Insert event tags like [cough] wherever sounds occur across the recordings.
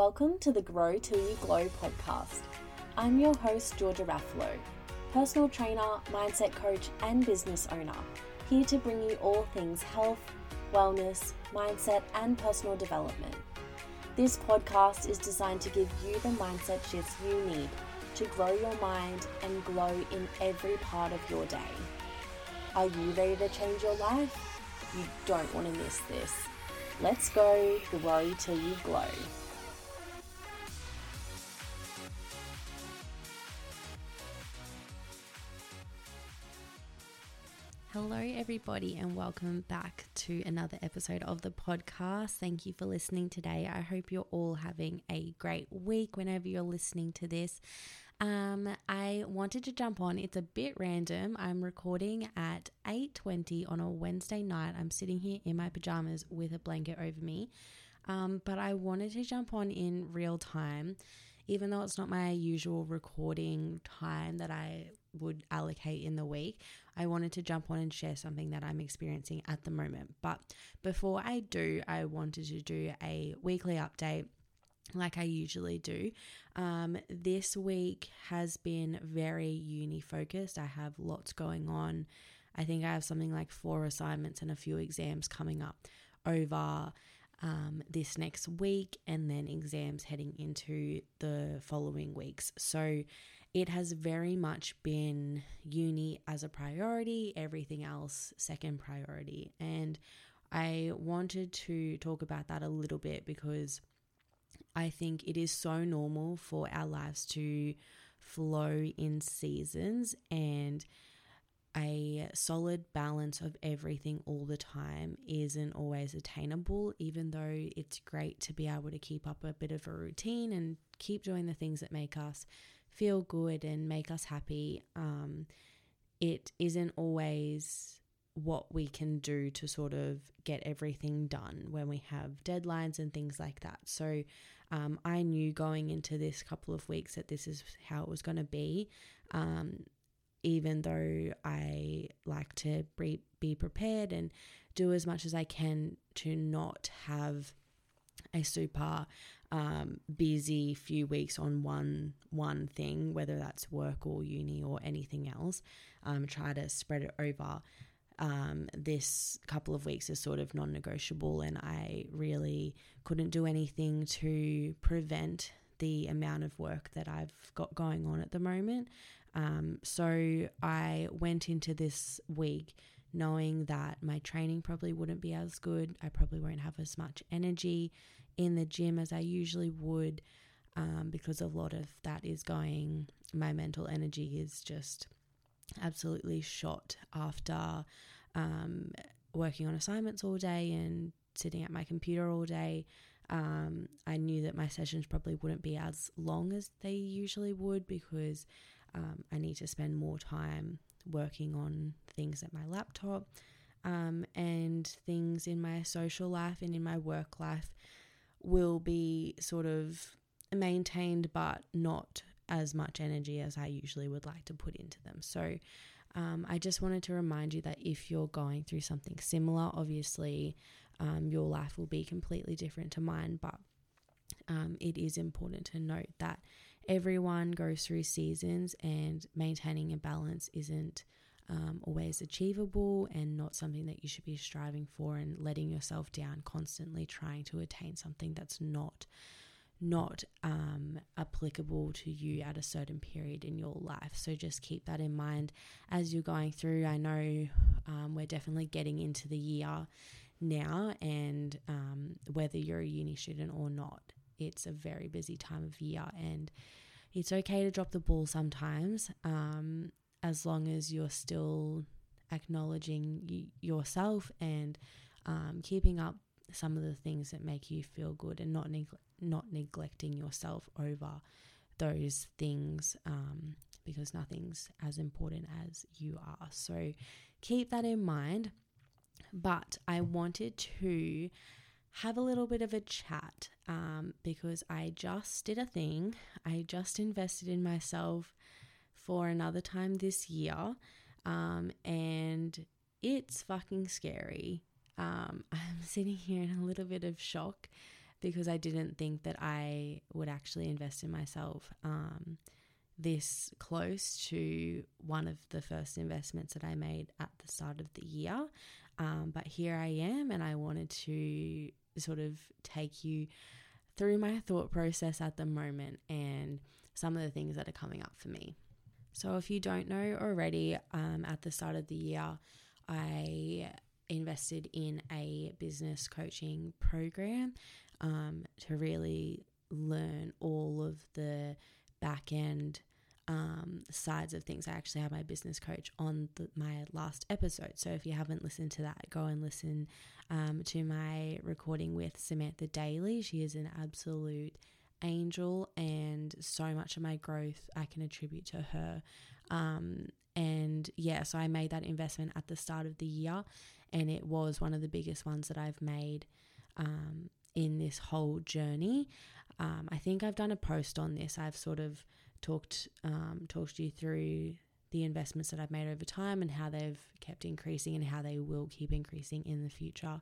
Welcome to the Grow Till You Glow podcast. I'm your host, Georgia Raffalo, personal trainer, mindset coach, and business owner, here to bring you all things health, wellness, mindset, and personal development. This podcast is designed to give you the mindset shifts you need to grow your mind and glow in every part of your day. Are you ready to change your life? You don't want to miss this. Let's go grow till you glow. Hello, everybody, and welcome back to another episode of the podcast. Thank you for listening today. I hope you're all having a great week whenever you're listening to this. Um, I wanted to jump on. It's a bit random. I'm recording at 8:20 on a Wednesday night. I'm sitting here in my pajamas with a blanket over me. Um, but I wanted to jump on in real time, even though it's not my usual recording time that I would allocate in the week. I wanted to jump on and share something that I'm experiencing at the moment. But before I do, I wanted to do a weekly update like I usually do. Um, this week has been very uni focused. I have lots going on. I think I have something like four assignments and a few exams coming up over um, this next week, and then exams heading into the following weeks. So it has very much been uni as a priority, everything else second priority. And I wanted to talk about that a little bit because I think it is so normal for our lives to flow in seasons and a solid balance of everything all the time isn't always attainable, even though it's great to be able to keep up a bit of a routine and keep doing the things that make us feel good and make us happy. Um, it isn't always what we can do to sort of get everything done when we have deadlines and things like that. So um, I knew going into this couple of weeks that this is how it was going to be. Um, even though I like to be, be prepared and do as much as I can to not have a super um, busy few weeks on one one thing, whether that's work or uni or anything else. Um, try to spread it over. Um, this couple of weeks is sort of non negotiable, and I really couldn't do anything to prevent the amount of work that I've got going on at the moment. Um, so I went into this week knowing that my training probably wouldn't be as good. I probably won't have as much energy in the gym as I usually would um, because a lot of that is going, my mental energy is just absolutely shot after um, working on assignments all day and sitting at my computer all day. Um, I knew that my sessions probably wouldn't be as long as they usually would because um, I need to spend more time working on things at my laptop um, and things in my social life and in my work life will be sort of maintained but not as much energy as I usually would like to put into them. So um, I just wanted to remind you that if you're going through something similar, obviously um, your life will be completely different to mine, but um, it is important to note that everyone goes through seasons and maintaining a balance isn't um, always achievable and not something that you should be striving for and letting yourself down constantly trying to attain something that's not not um, applicable to you at a certain period in your life. So just keep that in mind as you're going through. I know um, we're definitely getting into the year now, and um, whether you're a uni student or not, it's a very busy time of year, and it's okay to drop the ball sometimes um, as long as you're still acknowledging y- yourself and um, keeping up some of the things that make you feel good and not neg- not neglecting yourself over those things um, because nothing's as important as you are. So keep that in mind. But I wanted to have a little bit of a chat um, because I just did a thing. I just invested in myself for another time this year. Um, and it's fucking scary. Um, [laughs] I'm sitting here in a little bit of shock because I didn't think that I would actually invest in myself um, this close to one of the first investments that I made at the start of the year. Um, but here I am, and I wanted to sort of take you through my thought process at the moment and some of the things that are coming up for me. So, if you don't know already, um, at the start of the year, I invested in a business coaching program um, to really learn all of the back end um, sides of things. I actually had my business coach on the, my last episode. So if you haven't listened to that, go and listen um, to my recording with Samantha Daly. She is an absolute angel, and so much of my growth I can attribute to her. Um, and yeah, so I made that investment at the start of the year, and it was one of the biggest ones that I've made um, in this whole journey. Um, I think I've done a post on this. I've sort of talked um, talked you through the investments that I've made over time and how they've kept increasing and how they will keep increasing in the future.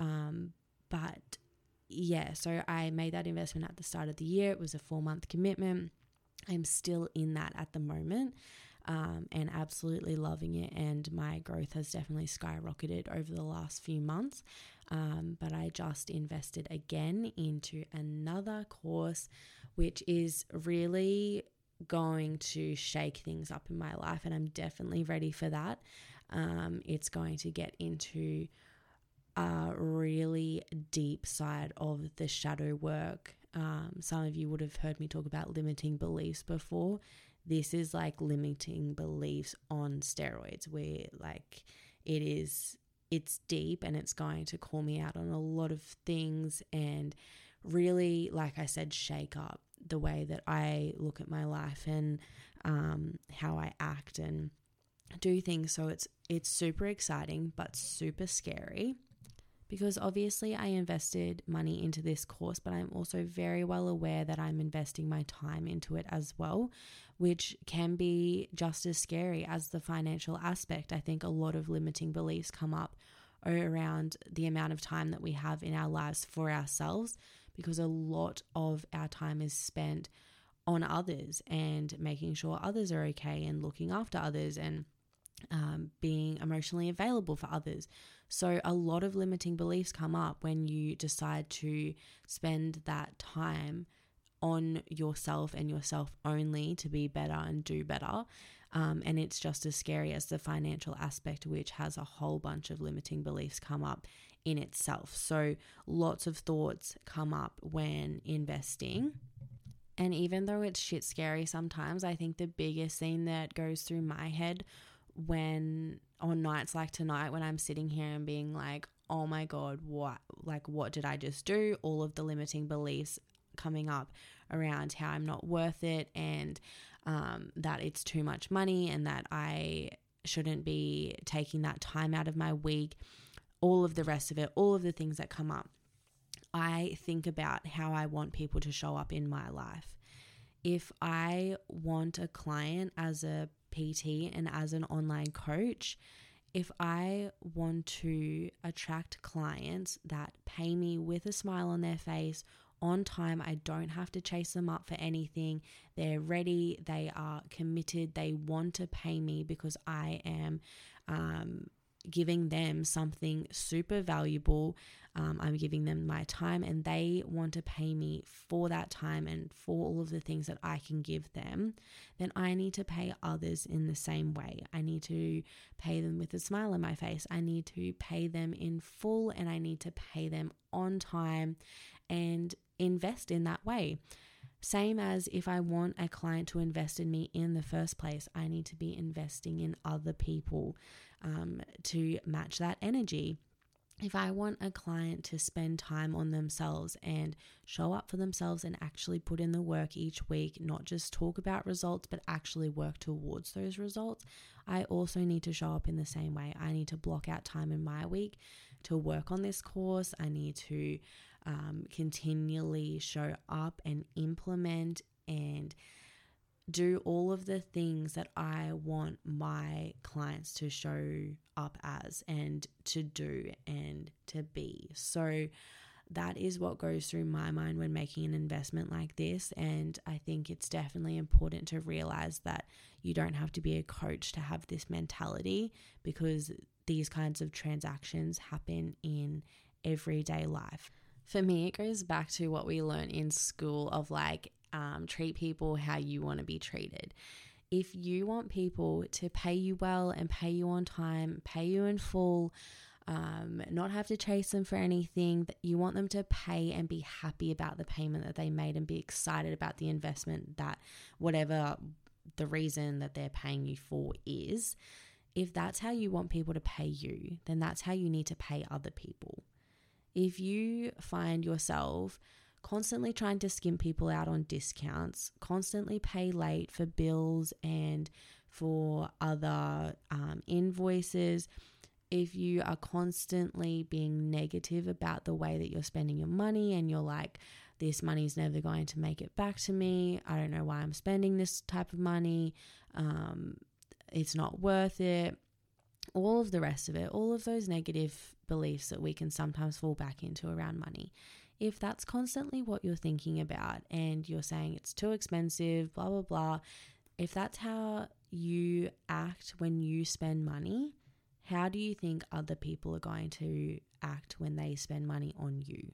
Um, but yeah, so I made that investment at the start of the year. It was a four month commitment. I'm still in that at the moment um, and absolutely loving it. And my growth has definitely skyrocketed over the last few months. Um, but I just invested again into another course, which is really going to shake things up in my life. And I'm definitely ready for that. Um, it's going to get into a really deep side of the shadow work. Um, some of you would have heard me talk about limiting beliefs before this is like limiting beliefs on steroids where like it is it's deep and it's going to call me out on a lot of things and really like i said shake up the way that i look at my life and um, how i act and do things so it's it's super exciting but super scary because obviously I invested money into this course, but I'm also very well aware that I'm investing my time into it as well, which can be just as scary as the financial aspect. I think a lot of limiting beliefs come up around the amount of time that we have in our lives for ourselves because a lot of our time is spent on others and making sure others are okay and looking after others and um, being emotionally available for others. So, a lot of limiting beliefs come up when you decide to spend that time on yourself and yourself only to be better and do better. Um, and it's just as scary as the financial aspect, which has a whole bunch of limiting beliefs come up in itself. So, lots of thoughts come up when investing. And even though it's shit scary sometimes, I think the biggest thing that goes through my head when on nights like tonight when I'm sitting here and being like, oh my God, what, like, what did I just do? All of the limiting beliefs coming up around how I'm not worth it and um, that it's too much money and that I shouldn't be taking that time out of my week, all of the rest of it, all of the things that come up. I think about how I want people to show up in my life. If I want a client as a PT and as an online coach, if I want to attract clients that pay me with a smile on their face on time, I don't have to chase them up for anything. They're ready, they are committed, they want to pay me because I am um, giving them something super valuable. Um, I'm giving them my time and they want to pay me for that time and for all of the things that I can give them, then I need to pay others in the same way. I need to pay them with a smile on my face. I need to pay them in full and I need to pay them on time and invest in that way. Same as if I want a client to invest in me in the first place, I need to be investing in other people um, to match that energy. If I want a client to spend time on themselves and show up for themselves and actually put in the work each week, not just talk about results, but actually work towards those results, I also need to show up in the same way. I need to block out time in my week to work on this course. I need to um, continually show up and implement and do all of the things that I want my clients to show up as and to do and to be. So that is what goes through my mind when making an investment like this. And I think it's definitely important to realize that you don't have to be a coach to have this mentality because these kinds of transactions happen in everyday life. For me, it goes back to what we learn in school of like um, treat people how you want to be treated. If you want people to pay you well and pay you on time, pay you in full, um, not have to chase them for anything. You want them to pay and be happy about the payment that they made and be excited about the investment that whatever the reason that they're paying you for is. If that's how you want people to pay you, then that's how you need to pay other people. If you find yourself constantly trying to skim people out on discounts, constantly pay late for bills and for other um, invoices, if you are constantly being negative about the way that you're spending your money and you're like, this money is never going to make it back to me. I don't know why I'm spending this type of money. Um, it's not worth it. All of the rest of it, all of those negative beliefs that we can sometimes fall back into around money. If that's constantly what you're thinking about and you're saying it's too expensive, blah, blah, blah, if that's how you act when you spend money, how do you think other people are going to act when they spend money on you?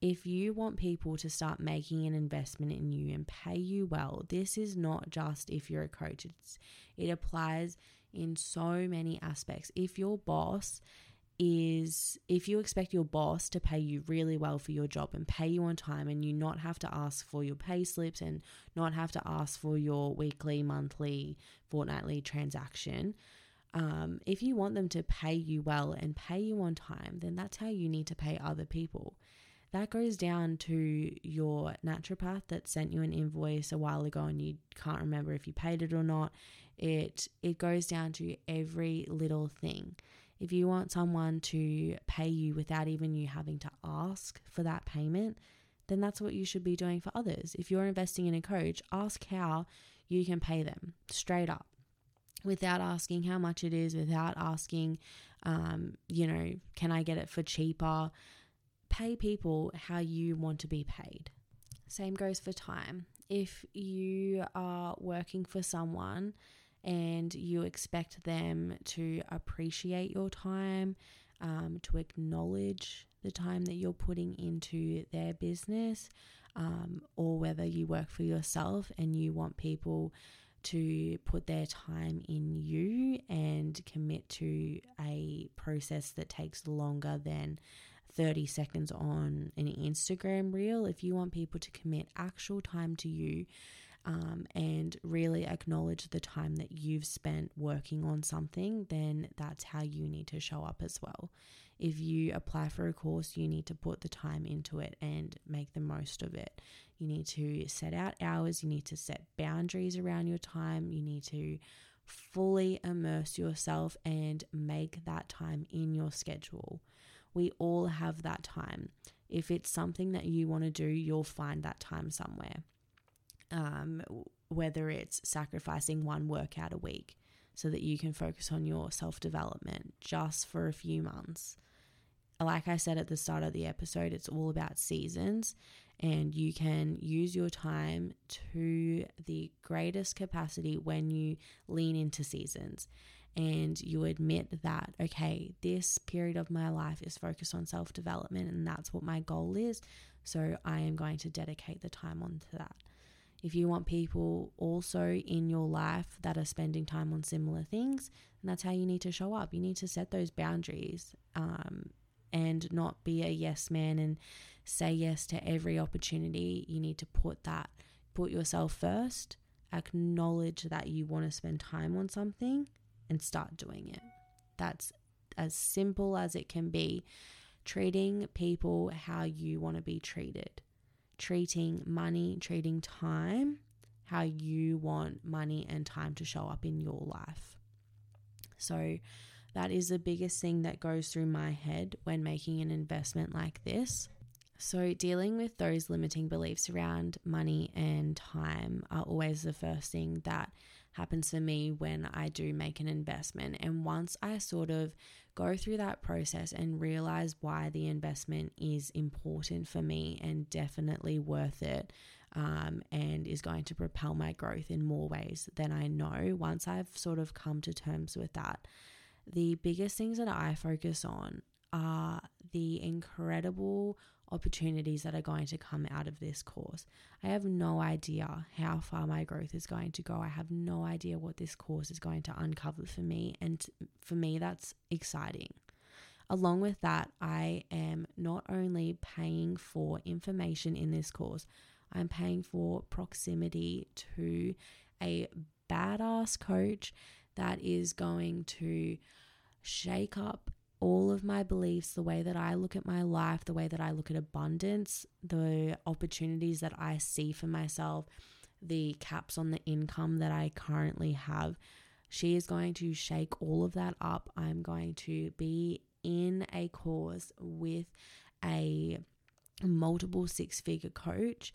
If you want people to start making an investment in you and pay you well, this is not just if you're a coach. It's, it applies in so many aspects. If your boss is if you expect your boss to pay you really well for your job and pay you on time and you not have to ask for your pay slips and not have to ask for your weekly, monthly, fortnightly transaction, um, if you want them to pay you well and pay you on time, then that's how you need to pay other people. That goes down to your naturopath that sent you an invoice a while ago and you can't remember if you paid it or not. It it goes down to every little thing. If you want someone to pay you without even you having to ask for that payment, then that's what you should be doing for others. If you're investing in a coach, ask how you can pay them straight up without asking how much it is, without asking, um, you know, can I get it for cheaper? Pay people how you want to be paid. Same goes for time. If you are working for someone and you expect them to appreciate your time, um, to acknowledge the time that you're putting into their business, um, or whether you work for yourself and you want people to put their time in you and commit to a process that takes longer than 30 seconds on an Instagram reel. If you want people to commit actual time to you um, and really acknowledge the time that you've spent working on something, then that's how you need to show up as well. If you apply for a course, you need to put the time into it and make the most of it. You need to set out hours, you need to set boundaries around your time, you need to fully immerse yourself and make that time in your schedule. We all have that time. If it's something that you want to do, you'll find that time somewhere. Um, whether it's sacrificing one workout a week so that you can focus on your self development just for a few months. Like I said at the start of the episode, it's all about seasons and you can use your time to the greatest capacity when you lean into seasons and you admit that, okay, this period of my life is focused on self development and that's what my goal is. So I am going to dedicate the time onto that. If you want people also in your life that are spending time on similar things, and that's how you need to show up. You need to set those boundaries um, and not be a yes man and say yes to every opportunity. You need to put that, put yourself first, acknowledge that you want to spend time on something, and start doing it. That's as simple as it can be. Treating people how you want to be treated, treating money, treating time how you want money and time to show up in your life. So, that is the biggest thing that goes through my head when making an investment like this. So, dealing with those limiting beliefs around money and time are always the first thing that happens for me when I do make an investment. And once I sort of go through that process and realize why the investment is important for me and definitely worth it, um, and is going to propel my growth in more ways than I know, once I've sort of come to terms with that, the biggest things that I focus on are the incredible opportunities that are going to come out of this course. I have no idea how far my growth is going to go. I have no idea what this course is going to uncover for me. And for me, that's exciting. Along with that, I am not only paying for information in this course, I'm paying for proximity to a badass coach that is going to shake up all of my beliefs, the way that I look at my life, the way that I look at abundance, the opportunities that I see for myself, the caps on the income that I currently have. She is going to shake all of that up. I'm going to be in a course with a multiple six figure coach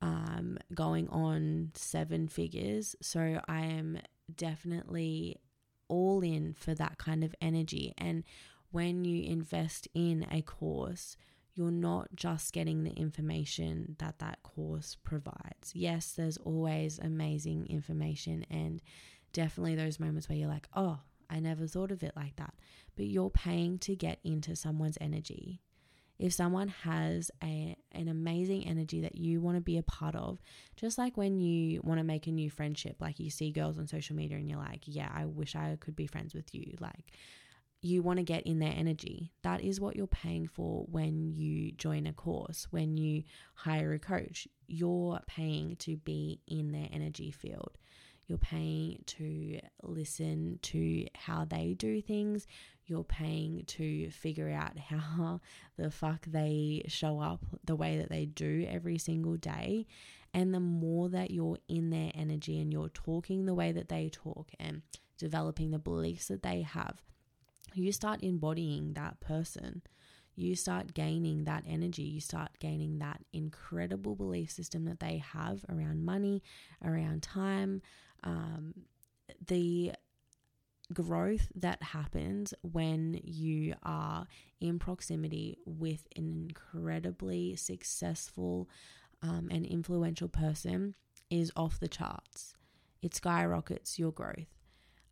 um, going on seven figures. So I am definitely all in for that kind of energy. And when you invest in a course, you're not just getting the information that that course provides. Yes, there's always amazing information and definitely those moments where you're like, oh, I never thought of it like that. But you're paying to get into someone's energy. If someone has a, an amazing energy that you want to be a part of, just like when you want to make a new friendship, like you see girls on social media and you're like, yeah, I wish I could be friends with you. Like, you want to get in their energy. That is what you're paying for when you join a course, when you hire a coach. You're paying to be in their energy field. You're paying to listen to how they do things. You're paying to figure out [laughs] how the fuck they show up the way that they do every single day. And the more that you're in their energy and you're talking the way that they talk and developing the beliefs that they have, you start embodying that person. You start gaining that energy. You start gaining that incredible belief system that they have around money, around time. Um, the growth that happens when you are in proximity with an incredibly successful um, and influential person is off the charts. It skyrockets your growth.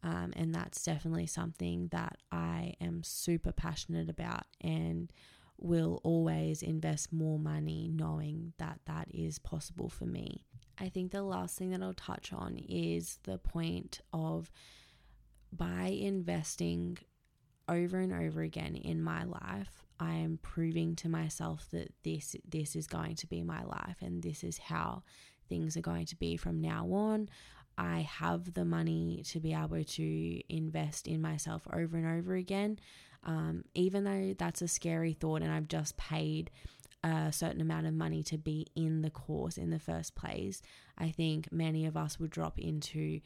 Um, and that's definitely something that I am super passionate about and will always invest more money knowing that that is possible for me. I think the last thing that I'll touch on is the point of by investing over and over again in my life, I am proving to myself that this this is going to be my life and this is how things are going to be from now on. I have the money to be able to invest in myself over and over again. Um, even though that's a scary thought, and I've just paid a certain amount of money to be in the course in the first place, I think many of us would drop into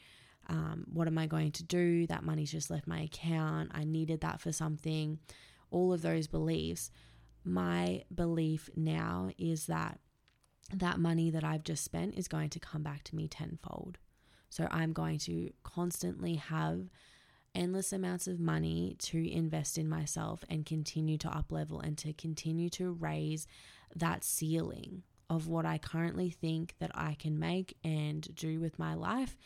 um, what am I going to do? That money's just left my account. I needed that for something. All of those beliefs. My belief now is that that money that I've just spent is going to come back to me tenfold. So I'm going to constantly have endless amounts of money to invest in myself and continue to up level and to continue to raise that ceiling of what I currently think that I can make and do with my life.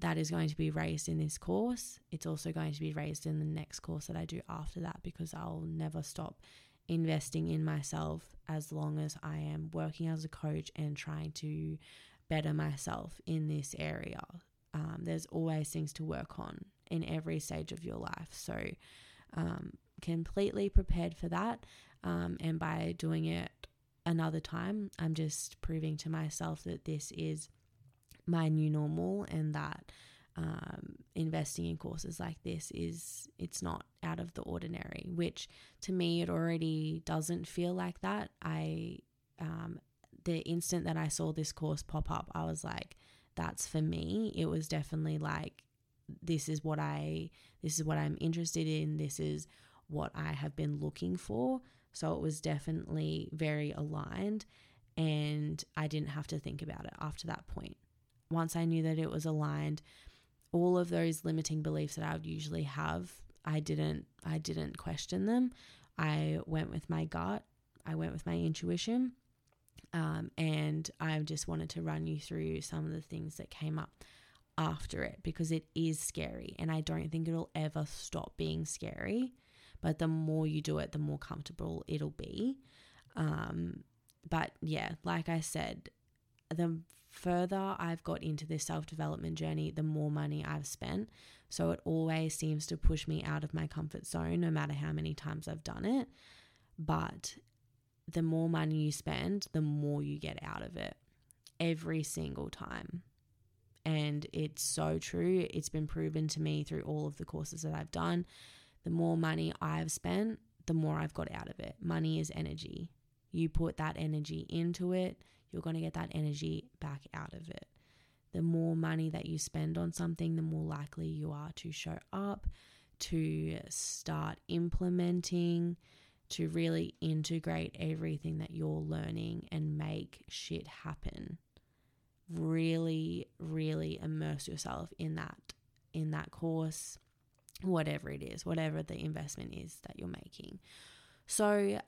That is going to be raised in this course. It's also going to be raised in the next course that I do after that because I'll never stop investing in myself as long as I am working as a coach and trying to better myself in this area. Um, there's always things to work on in every stage of your life. So, um, completely prepared for that. Um, and by doing it another time, I'm just proving to myself that this is my new normal and that um, investing in courses like this is it's not out of the ordinary which to me it already doesn't feel like that i um, the instant that I saw this course pop up, I was like, that's for me. It was definitely like, this is what I, this is what I'm interested in. This is what I have been looking for. So it was definitely very aligned, and I didn't have to think about it after that point. Once I knew that it was aligned, all of those limiting beliefs that I would usually have, I didn't I didn't question them. I went with my gut. I went with my intuition. Um, and I just wanted to run you through some of the things that came up after it because it is scary and I don't think it'll ever stop being scary. But the more you do it, the more comfortable it'll be. Um, but yeah, like I said, the further I've got into this self development journey, the more money I've spent. So it always seems to push me out of my comfort zone, no matter how many times I've done it. But the more money you spend, the more you get out of it every single time. And it's so true. It's been proven to me through all of the courses that I've done. The more money I've spent, the more I've got out of it. Money is energy. You put that energy into it, you're going to get that energy back out of it. The more money that you spend on something, the more likely you are to show up, to start implementing, to really integrate everything that you're learning and make shit happen. Really really immerse yourself in that in that course whatever it is whatever the investment is that you're making. So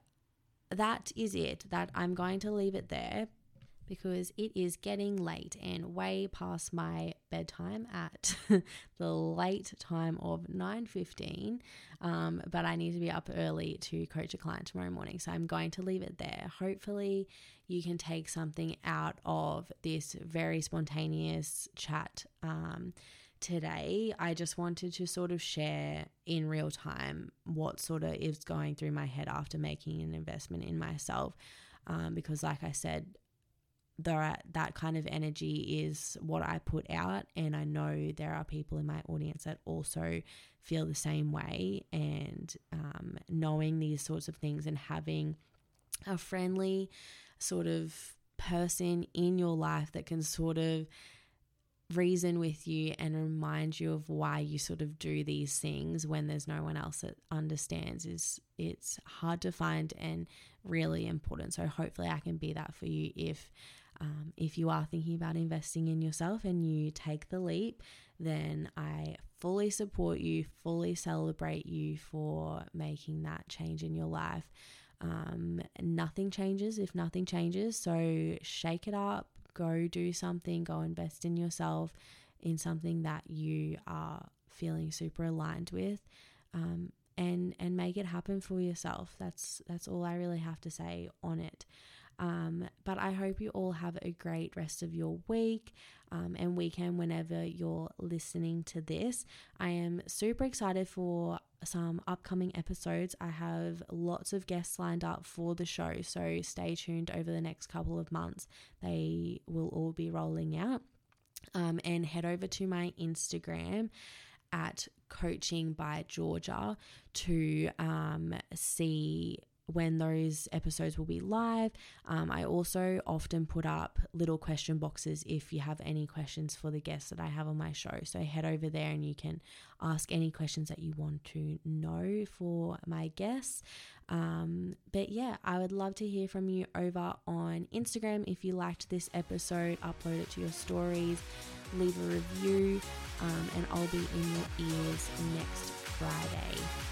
that is it. That i'm going to leave it there because it is getting late and way past my bedtime at [laughs] the late time of 9.15 um, but i need to be up early to coach a client tomorrow morning. So i'm going to leave it there. Hopefully you can take something out of this very spontaneous chat um, today. I just wanted to sort of share in real time what sort of is going through my head after making an investment in myself um, because like i said the, that kind of energy is what I put out. And I know there are people in my audience that also feel the same way. And um, knowing these sorts of things and having a friendly sort of person in your life that can sort of reason with you and remind you of why you sort of do these things when there's no one else that understands is it's hard to find and really important so hopefully i can be that for you if um, if you are thinking about investing in yourself and you take the leap, then I fully support you, fully celebrate you for making that change in your life. Um, nothing changes if nothing changes. So shake it up, go do something, go invest in yourself in something that you are feeling super aligned with. Um, and and make it happen for yourself. That's that's all I really have to say on it. Um, but I hope you all have a great rest of your week um, and weekend whenever you're listening to this. I am super excited for some upcoming episodes. I have lots of guests lined up for the show, so stay tuned over the next couple of months. They will all be rolling out. Um, and head over to my Instagram at coaching by Georgia to um, see when those episodes will be live. Um, I also often put up little question boxes if you have any questions for the guests that I have on my show. So head over there and you can ask any questions that you want to know for my guests. Um, but yeah, I would love to hear from you over on Instagram. If you liked this episode, upload it to your stories, leave a review, um, and I'll be in your ears next Friday.